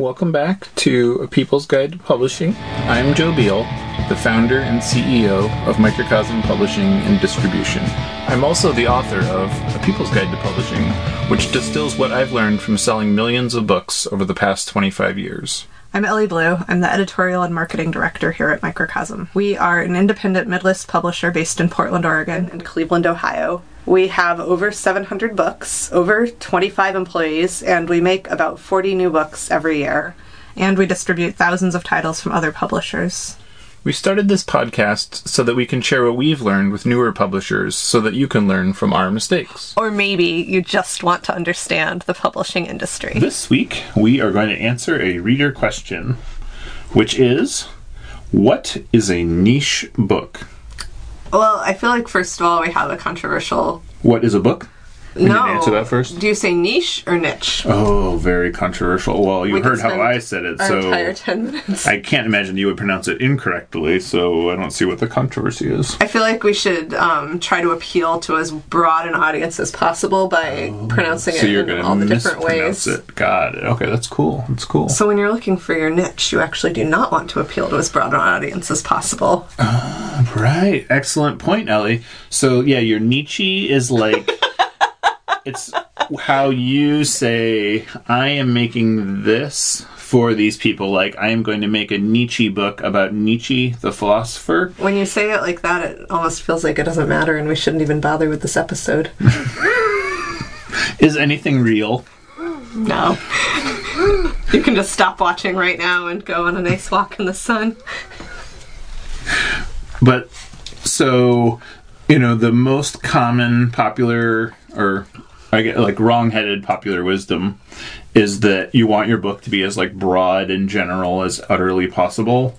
Welcome back to A People's Guide to Publishing. I'm Joe Biel, the founder and CEO of Microcosm Publishing and Distribution. I'm also the author of A People's Guide to Publishing, which distills what I've learned from selling millions of books over the past 25 years. I'm Elly Blue. I'm the editorial and marketing director here at Microcosm. We are an independent midlist publisher based in Portland, Oregon and Cleveland, Ohio. We have over 700 books, over 25 employees, and we make about 40 new books every year. And we distribute thousands of titles from other publishers. We started this podcast so that we can share what we've learned with newer publishers so that you can learn from our mistakes. Or maybe you just want to understand the publishing industry. This week, we are going to answer a reader question, which is What is a niche book? Well, I feel like first of all we have a controversial. What is a book? No. answer that first. Do you say niche or niche? Oh, very controversial. Well, you We heard how I said it, so entire ten minutes. I can't imagine you would pronounce it incorrectly, so I don't see what the controversy is. I feel like we should um, try to appeal to as broad an audience as possible by pronouncing Oh, So it you're in all the different ways. it. Got it. Okay, that's cool. That's cool. So when you're looking for your niche, you actually do not want to appeal to as broad an audience as possible. Right. Excellent point, Elly. So yeah, your Nietzsche is like it's how you say I am making this for these people. Like I am going to make a Nietzsche book about Nietzsche, the philosopher. When you say it like that, it almost feels like it doesn't matter and we shouldn't even bother with this episode. Is anything real? No. you can just stop watching right now and go on a nice walk in the sun. But so you know, the most common popular or I get like wrong-headed popular wisdom is that you want your book to be as like broad and general as utterly possible,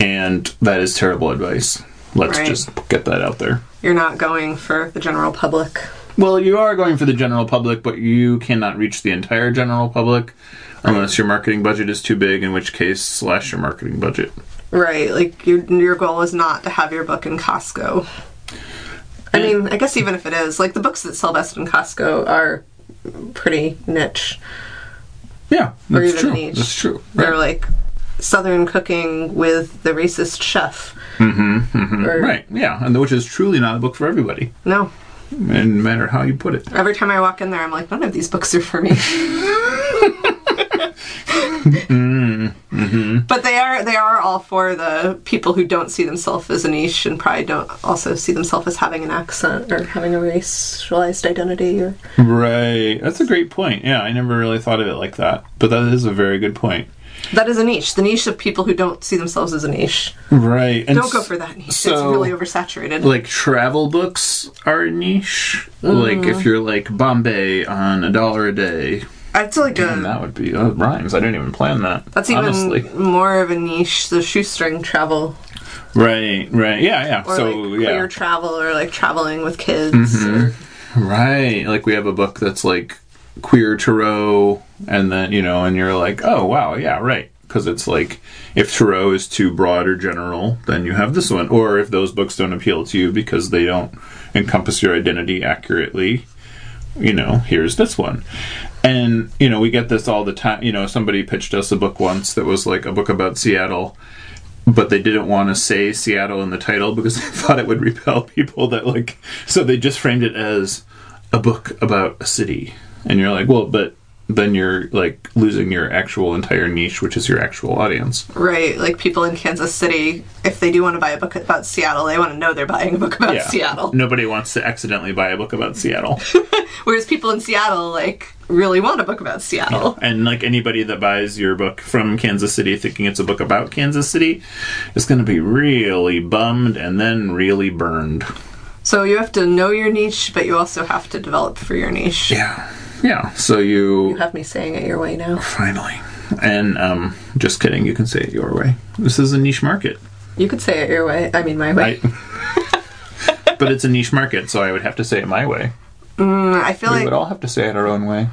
and that is terrible advice. Let's Right. just get that out there. You're not going for the general public. Well, you are going for the general public, but you cannot reach the entire general public unless your marketing budget is too big, in which case slash your marketing budget. Right, like your your goal is not to have your book in Costco. I mean, I guess even if it is, like the books that sell best in Costco are pretty niche. Yeah, that's true. niche. That's true. They're like Southern cooking with the racist chef. Mm-hmm, right. Yeah, and which is truly not a book for everybody. No. and no matter how you put it. Every time I walk in there, I'm like, none of these books are for me. But they are they are all for the people who don't see themselves as a niche and probably don't also see themselves as having an accent or having a racialized identity or Right. That's a great point. Yeah, I never really thought of it like that. But that is a very good point. that is a niche. The niche of people who don't see themselves as a niche. Right. And Don't go for that niche. it's really oversaturated. like travel books are a niche. Like Mm-hmm. if you're like Bombay on a dollar a day, Say like and a that would be that rhymes. I didn't even plan that. that's even honestly. more of a niche, the shoestring travel Right. Right. Yeah. Yeah. or so like yeah. Mm-hmm. queer travel or like traveling with kids or Right. Like we have a book that's like queer tarot, and then you know, and you're like, oh wow, yeah, right. Because it's like if tarot is too broad or general, then you have this one. Or if those books don't appeal to you because they don't encompass your identity accurately, you know, here's this one. And you know, we get this all the time. You know, somebody pitched us a book once that was like a book about Seattle but they didn't want to say Seattle in the title because they thought it would repel people that like so they just framed it as a book about a city and you're like well but then you're like losing your actual entire niche which is your actual audience Right, like people in Kansas City, if they do want to buy a book about Seattle, they want to know they're buying a book about Seattle. nobody wants to accidentally buy a book about Seattle Whereas people in Seattle, like, really want a book about Seattle. and like anybody that buys your book from Kansas City thinking it's a book about Kansas City is going to be really bummed and then really burned So you have to know your niche, but you also have to develop for your niche. yeah yeah so You You have me saying it your way now. Finally. And um just kidding, you can say it your way. This is a niche market. You could say it your way. I mean, my way. I But it's a niche market, so I would have to say it my way. Mm, I feel We like we would all have to say it our own way.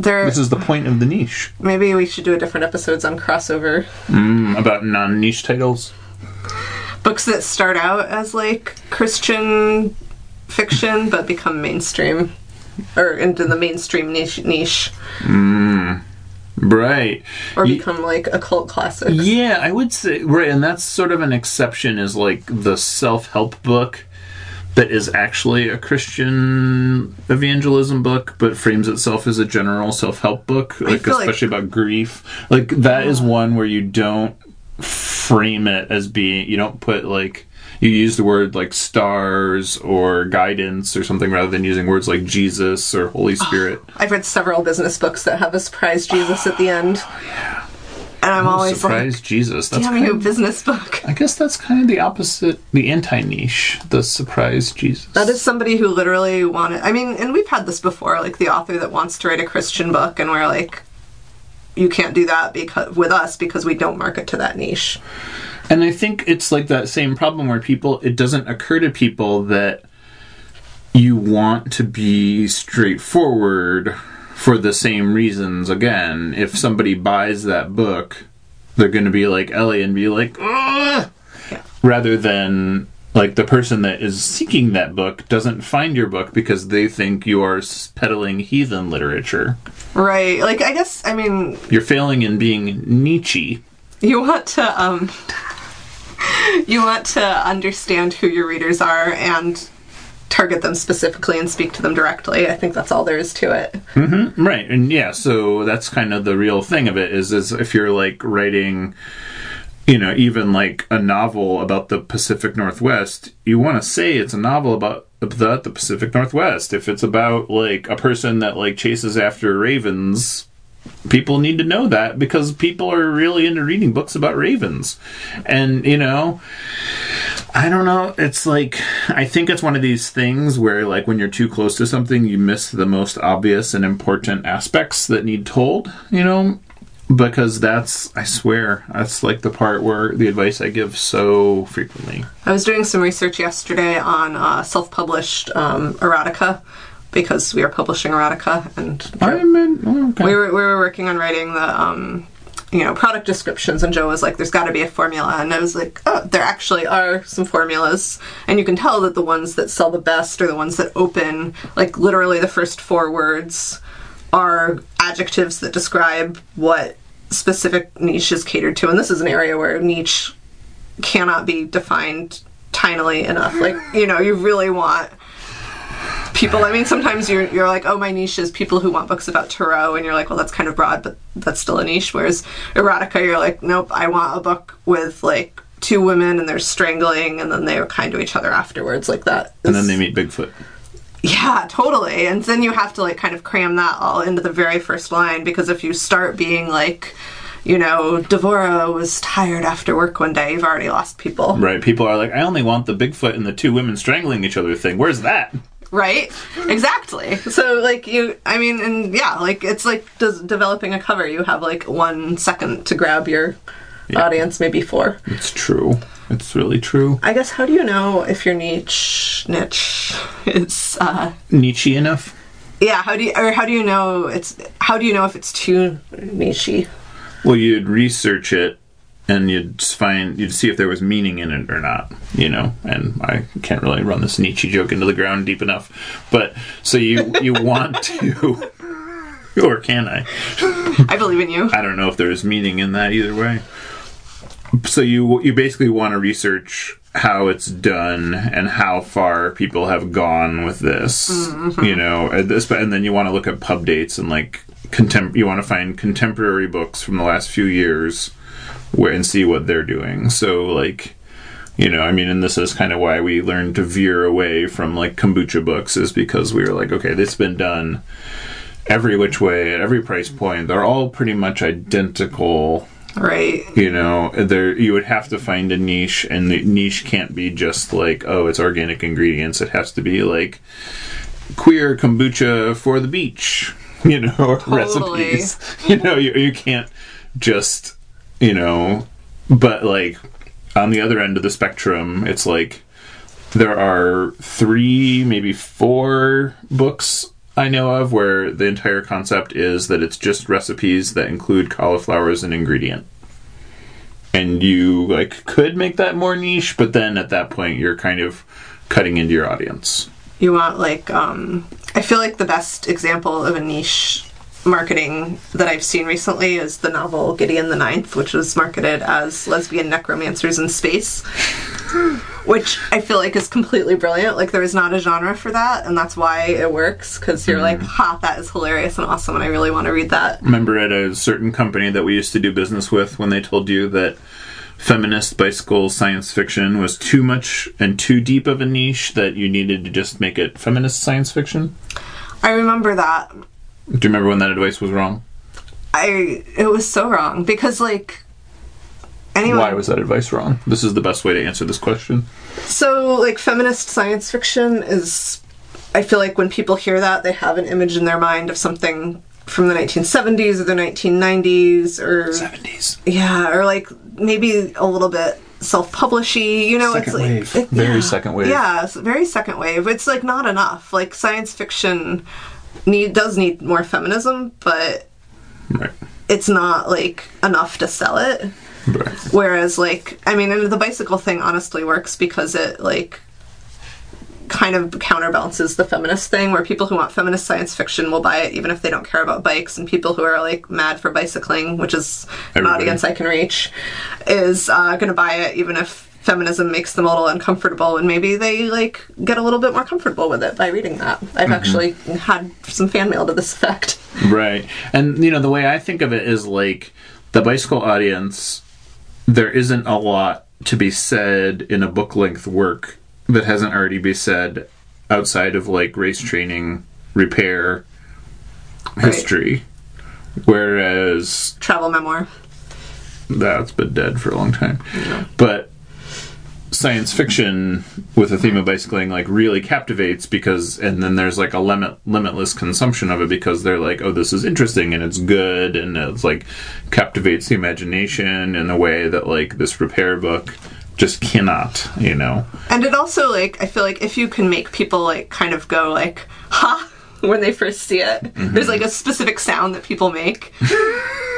there. This is the point of the niche. Maybe we should do a different episodes on crossover Mm, about non-niche titles. books that start out as like Christian fiction but become mainstream or into the mainstream niche. niche. Mm. right. or Ye- become like a cult classic. Yeah, I would say right, and that's sort of an exception. Is like the self-help book that is actually a Christian evangelism book, but frames itself as a general self-help book, like feel like- especially about grief. Like that is one where you don't frame it as being. You don't put like. You use the word like stars or guidance or something rather than using words like Jesus or Holy ah, Spirit. I've read several business books that have a surprise Jesus at the end. Yeah. And I'm oh, always Surprise Jesus. That's damn you, business book. I guess that's kind of the opposite, the anti niche, the surprise Jesus. That is somebody who literally wanted. I mean, and we've had this before, like the author that wants to write a Christian book, and we're like, you can't do that because with us because we don't market to that niche. And I think it's like that same problem where people, it doesn't occur to people that you want to be straightforward for the same reasons. Again, if somebody buys that book, they're going to be like Elly and be like, Ugh! Rather than like the person that is seeking that book doesn't find your book because they think you are peddling heathen literature. Right. Like, I guess, I mean, You're failing in being Nietzsche. you want to, um, you want to understand who your readers are and target them specifically and speak to them directly. I think that's all there is to it. Mm-hmm. Right, and yeah, so that's kind of the real thing of it is is if you're like writing you know, even like a novel about the Pacific Northwest, you want to say it's a novel about the, the Pacific Northwest. If it's about like a person that like chases after ravens, people need to know that because people are really into reading books about ravens. And, you know, I don't know. It's like I think it's one of these things where like when you're too close to something, you miss the most obvious and important aspects that need told, you know? Because that's I swear, that's like the part where the advice I give so frequently. I was doing some research yesterday on uh, self-published um, erotica because we are publishing erotica, and in, oh, okay. we were we were working on writing the um, you know product descriptions, and Joe was like, "There's got to be a formula," and I was like, "Oh, there actually are some formulas, and you can tell that the ones that sell the best are the ones that open like literally the first four words." are adjectives that describe what specific niche is catered to and this is an area where niche cannot be defined tinily enough like you know you really want people i mean sometimes you're, you're like oh my niche is people who want books about tarot and you're like well that's kind of broad but that's still a niche whereas erotica you're like nope i want a book with like two women and they're strangling and then they are kind to each other afterwards like that and then they meet Bigfoot. yeah, totally. And then you have to like kind of cram that all into the very first line because if you start being like, you know, Devora was tired after work one day, you've already lost people. Right. People are like, I only want the Bigfoot and the two women strangling each other thing. Where's that? Right? Exactly. So like you I mean and yeah, like it's like does developing a cover, you have like 1 second to grab your audience, maybe 4. It's true. It's really true. I guess how do you know if your niche niche is uh Nietzsche enough? yeah, how do you or how do you know it's how do you know if it's too nichey? Well, you'd research it and you'd find you'd see if there was meaning in it or not, you know. And I can't really run this Nietzsche joke into the ground deep enough, but so you you want to, or can I? I believe in you. I don't know if there's meaning in that either way. So you you basically want to research how it's done and how far people have gone with this, mm-hmm. you know, and this, and then you want to look at pub dates and like contem- You want to find contemporary books from the last few years, where and see what they're doing. So like. You know, I mean, and this is kind of why we learned to veer away from like kombucha books, is because we were like, okay, this has been done every which way at every price point. They're all pretty much identical Right. you know there you would have to find a niche and the niche can't be just like oh it's organic ingredients it has to be like queer kombucha for the beach you know Totally. recipes you know you, you can't just you know but like on the other end of the spectrum it's like there are three maybe four books I know of where the entire concept is that it's just recipes that include cauliflower as an ingredient. And you like could make that more niche, but then at that point you're kind of cutting into your audience. You want like um I feel like the best example of a niche marketing that I've seen recently is the novel Gideon the Ninth, which was marketed as lesbian necromancers in space. Which I feel like is completely brilliant. Like there is not a genre for that, and that's why it works. Because you're like, mm. "Ha, that is hilarious and awesome," and I really want to read that. Remember at a certain company that we used to do business with when they told you that feminist bicycle science fiction was too much and too deep of a niche that you needed to just make it feminist science fiction? I remember that. Do you remember when that advice was wrong? I it was so wrong because like anyone Why was that advice wrong? This is the best way to answer this question. So, like, feminist science fiction is. I feel like when people hear that, they have an image in their mind of something from the 1970s or the 1990s or. 70s. Yeah, or like maybe a little bit self publishy. You know, Second it's like. wave. it- Very yeah. second wave. Yeah, it's very second wave. It's like not enough. Like, science fiction need does need more feminism, but Right. it's not like enough to sell it. Right. Whereas, like, I mean, and the bicycle thing honestly works because it, like, kind of counterbalances the feminist thing where people who want feminist science fiction will buy it even if they don't care about bikes, and people who are, like, mad for bicycling, which is an audience I can reach, is uh, going to buy it even if feminism makes them a little uncomfortable and maybe they like get a little bit more comfortable with it by reading that i've mm-hmm. actually had some fan mail to this effect Right. And you know, the way I think of it is like the bicycle audience there isn't a lot to be said in a book length work that hasn't already been said outside of like race training, repair, history. Whereas travel memoir that's been dead for a long time. But science fiction with a theme of bicycling like really captivates because and then there's like a limit limitless consumption of it because they're like oh this is interesting and it's good and it's like captivates the imagination in a way that like this repair book just cannot you know And it also like I feel like if you can make people like kind of go like ha when they first see it, there's like a mm-hmm. specific sound that people make.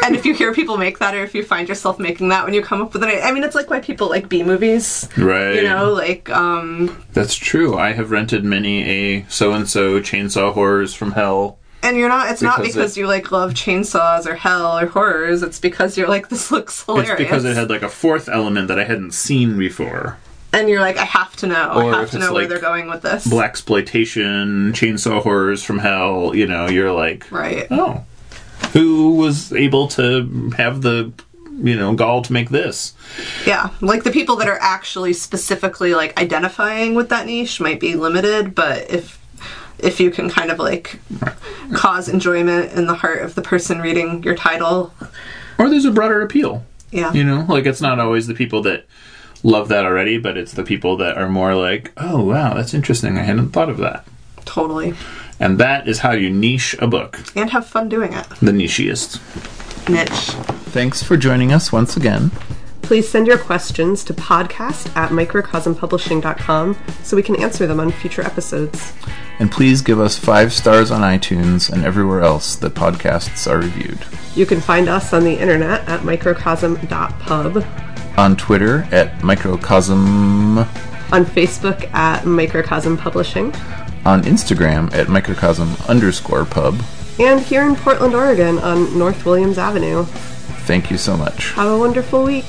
and if you hear people make that or if you find yourself making that when you come up with it, I mean it's like why people like B movies. right You know, like um that's true i have rented many a so and so chainsaw horrors from hell and you're not it's not Because because it- you like love chainsaws or hell or horrors, it's because you're like this looks hilarious. it's because it had like a fourth element that i hadn't seen before and you're like I have to know. Or I have to know where they're going with this. black exploitation, chainsaw horrors from hell. You know, you're like, Right. oh, who was able to have the, you know, gall to make this? Yeah, like the people that are actually specifically like identifying with that niche might be limited, but if if you can kind of like cause enjoyment in the heart of the person reading your title, Or there's a broader appeal. yeah. You know, like it's not always the people that love that already, but it's the people that are more like, oh wow, that's interesting. I hadn't thought of that. Totally. And that is how you niche a book, And have fun doing it. the nichiest. Niche. Thanks for joining us once again. Please send your questions to podcast at microcosmpublishing.com so we can answer them on future episodes. And please give us five stars on iTunes and everywhere else that podcasts are reviewed. You can find us on the internet at microcosm.pub, On Twitter at Microcosm, on Facebook at Microcosm Publishing, on Instagram at Microcosm underscore pub. and here in Portland, Oregon on North Williams Avenue. Thank you so much. Have a wonderful week.